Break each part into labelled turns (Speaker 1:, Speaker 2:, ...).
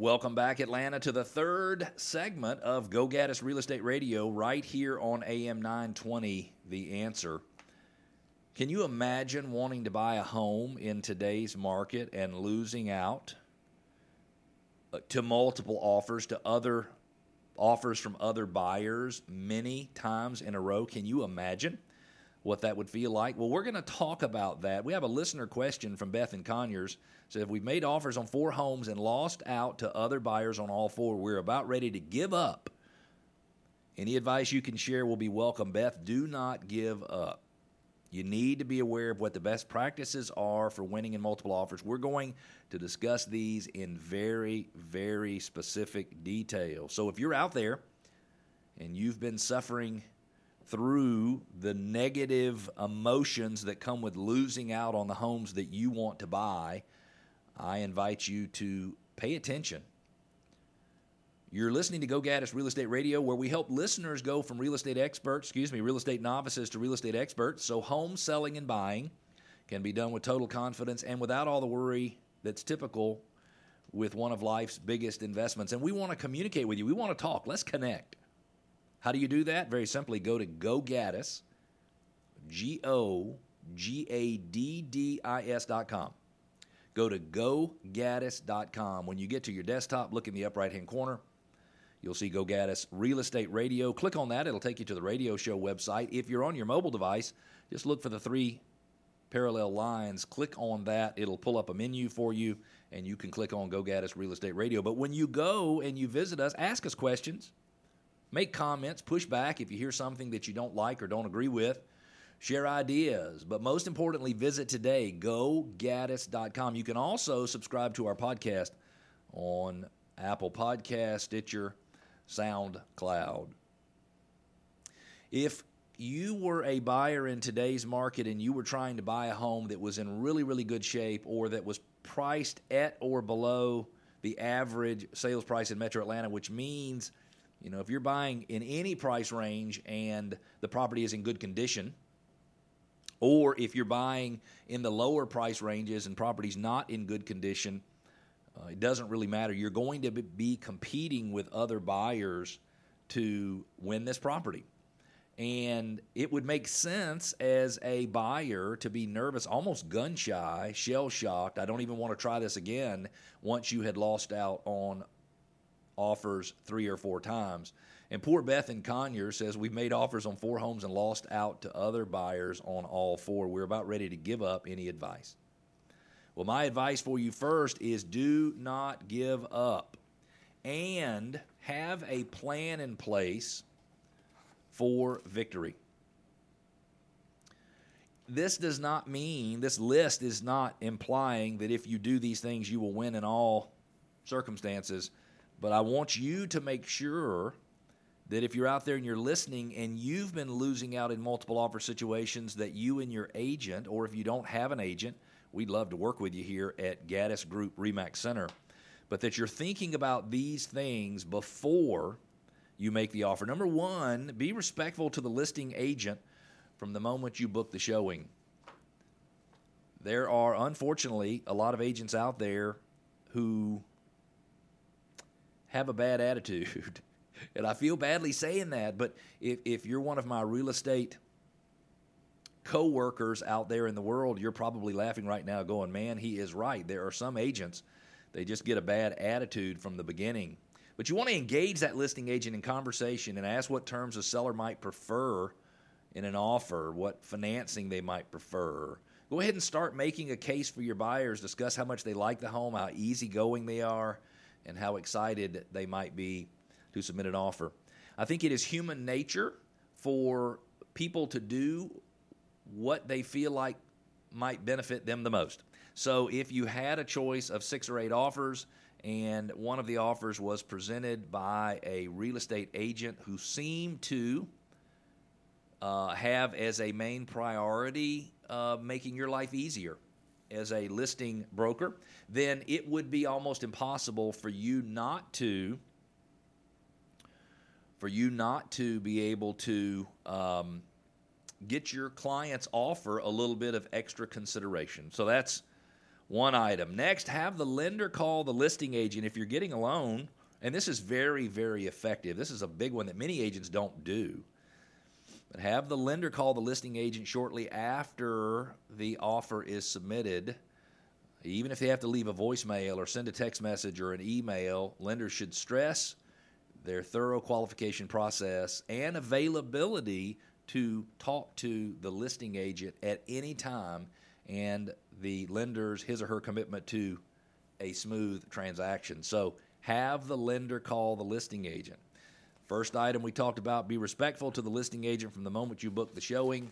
Speaker 1: Welcome back, Atlanta, to the third segment of Go Gaddis Real Estate Radio right here on AM 920, The Answer. Can you imagine wanting to buy a home in today's market and losing out uh, to multiple offers, to other offers from other buyers many times in a row? Can you imagine? What that would feel like. Well, we're going to talk about that. We have a listener question from Beth and Conyers. Said if we've made offers on four homes and lost out to other buyers on all four, we're about ready to give up. Any advice you can share will be welcome. Beth, do not give up. You need to be aware of what the best practices are for winning in multiple offers. We're going to discuss these in very, very specific detail. So if you're out there and you've been suffering through the negative emotions that come with losing out on the homes that you want to buy, I invite you to pay attention. You're listening to Go Gaddis Real Estate Radio, where we help listeners go from real estate experts, excuse me, real estate novices to real estate experts. So home selling and buying can be done with total confidence and without all the worry that's typical with one of life's biggest investments. And we want to communicate with you. We want to talk. Let's connect. How do you do that? Very simply, go to Go Gaddis, G O G A D D I S dot com. Go to gogaddis.com. When you get to your desktop, look in the up right hand corner. You'll see Go Gaddis Real Estate Radio. Click on that, it'll take you to the radio show website. If you're on your mobile device, just look for the three parallel lines. Click on that, it'll pull up a menu for you, and you can click on Go Gaddis Real Estate Radio. But when you go and you visit us, ask us questions. Make comments, push back if you hear something that you don't like or don't agree with. Share ideas, but most importantly, visit today, gogaddis.com. You can also subscribe to our podcast on Apple Podcast, Stitcher, SoundCloud. If you were a buyer in today's market and you were trying to buy a home that was in really, really good shape or that was priced at or below the average sales price in Metro Atlanta, which means – you know, if you're buying in any price range and the property is in good condition, or if you're buying in the lower price ranges and property's not in good condition, uh, it doesn't really matter. You're going to be competing with other buyers to win this property. And it would make sense as a buyer to be nervous, almost gun shy, shell shocked. I don't even want to try this again once you had lost out on offers three or four times. And poor Beth in Conyers says we've made offers on four homes and lost out to other buyers on all four. We're about ready to give up any advice. Well, my advice for you first is do not give up and have a plan in place for victory. This does not mean, this list is not implying that if you do these things, you will win in all circumstances. But I want you to make sure that if you're out there and you're listening and you've been losing out in multiple offer situations, that you and your agent, or if you don't have an agent, we'd love to work with you here at Gaddis Group Remax Center. But that you're thinking about these things before you make the offer. Number one, be respectful to the listing agent from the moment you book the showing. There are, unfortunately, a lot of agents out there who have a bad attitude. and I feel badly saying that, but if, if you're one of my real estate co-workers out there in the world, you're probably laughing right now going, man, he is right. There are some agents, they just get a bad attitude from the beginning. But you want to engage that listing agent in conversation and ask what terms a seller might prefer in an offer, what financing they might prefer. Go ahead and start making a case for your buyers. Discuss how much they like the home, how easygoing they are, and how excited they might be to submit an offer. I think it is human nature for people to do what they feel like might benefit them the most. So if you had a choice of six or eight offers, and one of the offers was presented by a real estate agent who seemed to uh, have as a main priority uh, making your life easier as a listing broker, then it would be almost impossible for you not to for you not to be able to um, get your client's offer a little bit of extra consideration. So that's one item. Next, have the lender call the listing agent if you're getting a loan. And this is very, very effective. This is a big one that many agents don't do. But have the lender call the listing agent shortly after the offer is submitted. Even if they have to leave a voicemail or send a text message or an email, lenders should stress their thorough qualification process and availability to talk to the listing agent at any time and the lender's his or her commitment to a smooth transaction. So have the lender call the listing agent. First item we talked about be respectful to the listing agent from the moment you book the showing.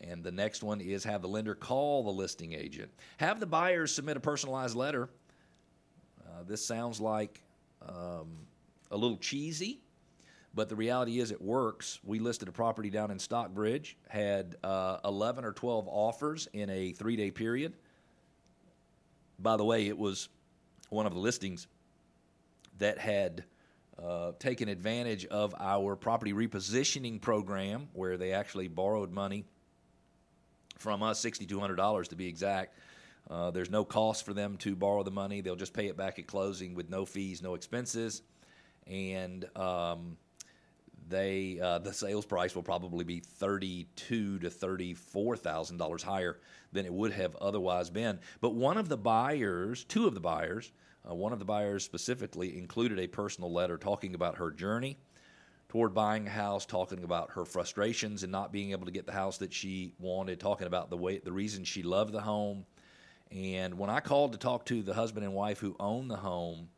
Speaker 1: And the next one is have the lender call the listing agent. Have the buyers submit a personalized letter. Uh, this sounds like um, a little cheesy, but the reality is it works. We listed a property down in Stockbridge, had uh, 11 or 12 offers in a three day period. By the way, it was one of the listings that had uh, taken advantage of our property repositioning program, where they actually borrowed money from us, $6,200 to be exact. Uh, there's no cost for them to borrow the money. They'll just pay it back at closing with no fees, no expenses. And um, they uh, the sales price will probably be thirty-two to thirty-four thousand dollars higher than it would have otherwise been. But one of the buyers, two of the buyers, uh, one of the buyers specifically included a personal letter talking about her journey toward buying a house, talking about her frustrations and not being able to get the house that she wanted, talking about the way the reason she loved the home. And when I called to talk to the husband and wife who owned the home,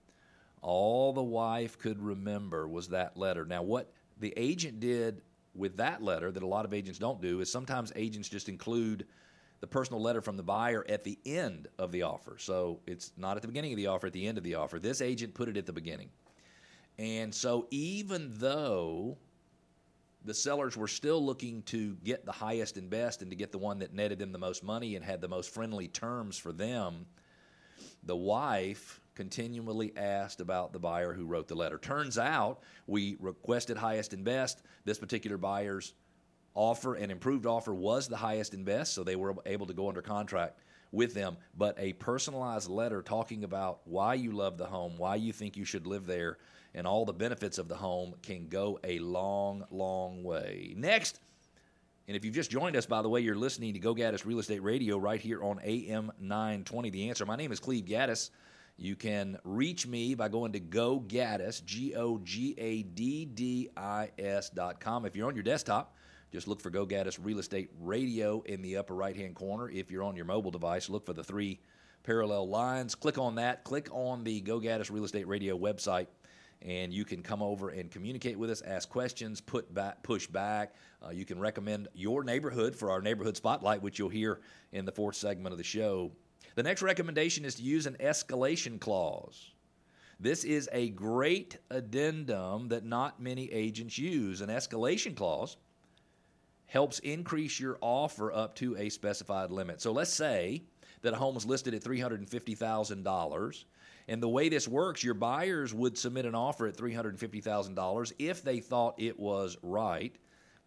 Speaker 1: all the wife could remember was that letter. Now, what the agent did with that letter that a lot of agents don't do is sometimes agents just include the personal letter from the buyer at the end of the offer. So it's not at the beginning of the offer, at the end of the offer. This agent put it at the beginning. And so even though the sellers were still looking to get the highest and best and to get the one that netted them the most money and had the most friendly terms for them, the wife continually asked about the buyer who wrote the letter. Turns out we requested highest and best. This particular buyer's offer and improved offer was the highest and best, so they were able to go under contract with them. But a personalized letter talking about why you love the home, why you think you should live there, and all the benefits of the home can go a long, long way. Next, and if you've just joined us, by the way, you're listening to Go Gaddis Real Estate Radio right here on AM 920. The answer. My name is Cleve Gaddis. You can reach me by going to Go Gaddis, G O G A D D I S dot com. If you're on your desktop, just look for Go Gaddis Real Estate Radio in the upper right hand corner. If you're on your mobile device, look for the three parallel lines. Click on that. Click on the Go Gaddis Real Estate Radio website, and you can come over and communicate with us, ask questions, put back, push back. Uh, you can recommend your neighborhood for our neighborhood spotlight, which you'll hear in the fourth segment of the show. The next recommendation is to use an escalation clause. This is a great addendum that not many agents use. An escalation clause helps increase your offer up to a specified limit. So let's say that a home is listed at $350,000. And the way this works, your buyers would submit an offer at $350,000 if they thought it was right,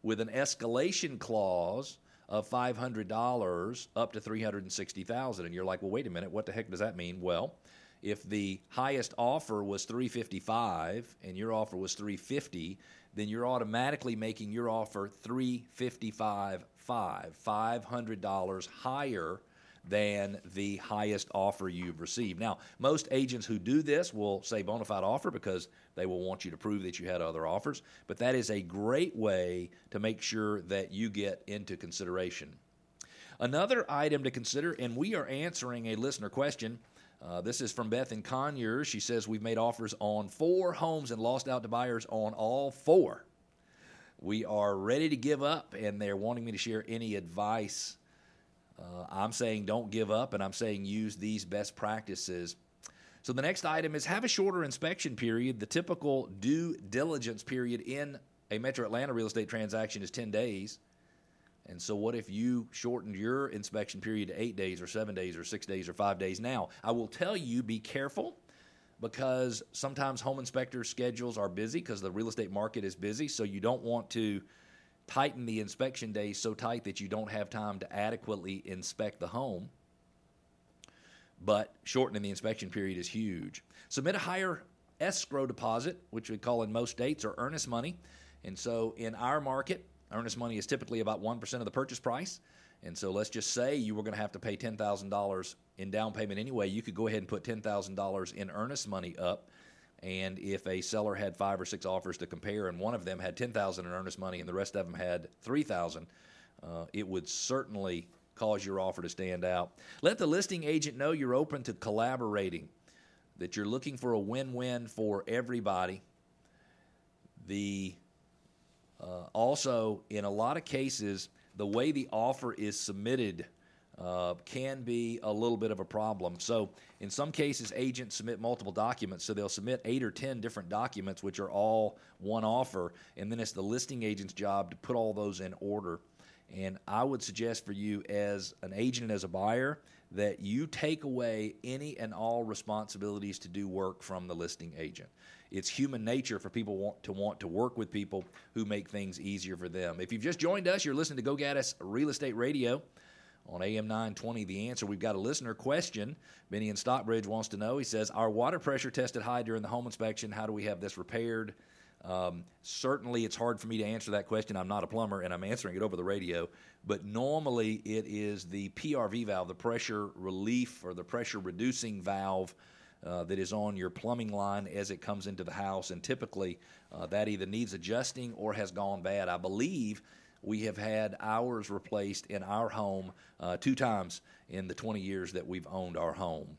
Speaker 1: with an escalation clause of $500 up to 360,000 and you're like, "Well, wait a minute, what the heck does that mean?" Well, if the highest offer was 355 and your offer was 350, then you're automatically making your offer 355 5 $500 higher than the highest offer you've received. Now, most agents who do this will say bona fide offer because they will want you to prove that you had other offers, but that is a great way to make sure that you get into consideration. Another item to consider, and we are answering a listener question. Uh, this is from Beth in Conyers. She says, We've made offers on four homes and lost out to buyers on all four. We are ready to give up, and they're wanting me to share any advice uh, I'm saying don't give up, and I'm saying use these best practices. So the next item is have a shorter inspection period. The typical due diligence period in a Metro Atlanta real estate transaction is 10 days. And so, what if you shortened your inspection period to eight days, or seven days, or six days, or five days? Now, I will tell you be careful because sometimes home inspectors' schedules are busy because the real estate market is busy. So, you don't want to tighten the inspection days so tight that you don't have time to adequately inspect the home. but shortening the inspection period is huge. Submit a higher escrow deposit, which we call in most states, or earnest money. And so in our market, earnest money is typically about 1% of the purchase price. And so let's just say you were going to have to pay $10,000 in down payment anyway. You could go ahead and put $10,000 in earnest money up. And if a seller had five or six offers to compare, and one of them had 10000 in earnest money and the rest of them had 3000 uh, it would certainly cause your offer to stand out. Let the listing agent know you're open to collaborating, that you're looking for a win win for everybody. The uh, also, in a lot of cases, the way the offer is submitted uh, can be a little bit of a problem. So, in some cases, agents submit multiple documents. So, they'll submit eight or 10 different documents, which are all one offer. And then it's the listing agent's job to put all those in order. And I would suggest for you, as an agent and as a buyer, that you take away any and all responsibilities to do work from the listing agent. It's human nature for people want to want to work with people who make things easier for them. If you've just joined us, you're listening to Go Gaddis Real Estate Radio on AM 920 The Answer. We've got a listener question. Benny in Stockbridge wants to know. He says, Our water pressure tested high during the home inspection. How do we have this repaired? Um, certainly, it's hard for me to answer that question. I'm not a plumber and I'm answering it over the radio. But normally, it is the PRV valve, the pressure relief or the pressure reducing valve. Uh, that is on your plumbing line as it comes into the house, and typically uh, that either needs adjusting or has gone bad. I believe we have had ours replaced in our home uh, two times in the 20 years that we've owned our home.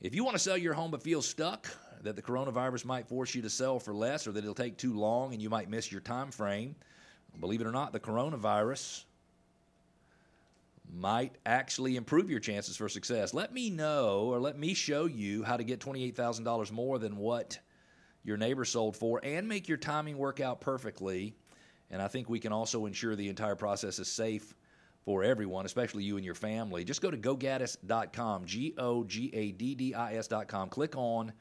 Speaker 1: If you want to sell your home but feel stuck, that the coronavirus might force you to sell for less or that it'll take too long and you might miss your time frame. Believe it or not, the coronavirus might actually improve your chances for success. Let me know or let me show you how to get $28,000 more than what your neighbor sold for and make your timing work out perfectly. And I think we can also ensure the entire process is safe for everyone, especially you and your family. Just go to gogaddis.com, G O G A D D I S.com. Click on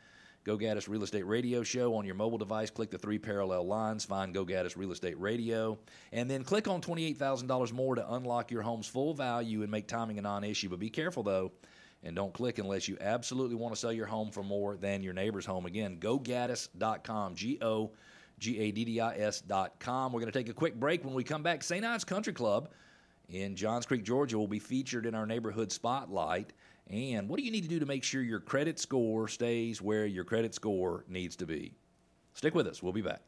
Speaker 1: Go Gaddis Real Estate Radio Show on your mobile device. Click the three parallel lines, find Go Gaddis Real Estate Radio, and then click on $28,000 more to unlock your home's full value and make timing a non issue. But be careful though, and don't click unless you absolutely want to sell your home for more than your neighbor's home. Again, gogaddis.com, G O G A D D I S.com. We're going to take a quick break. When we come back, St. Ives Country Club in Johns Creek, Georgia will be featured in our neighborhood spotlight. And what do you need to do to make sure your credit score stays where your credit score needs to be? Stick with us. We'll be back.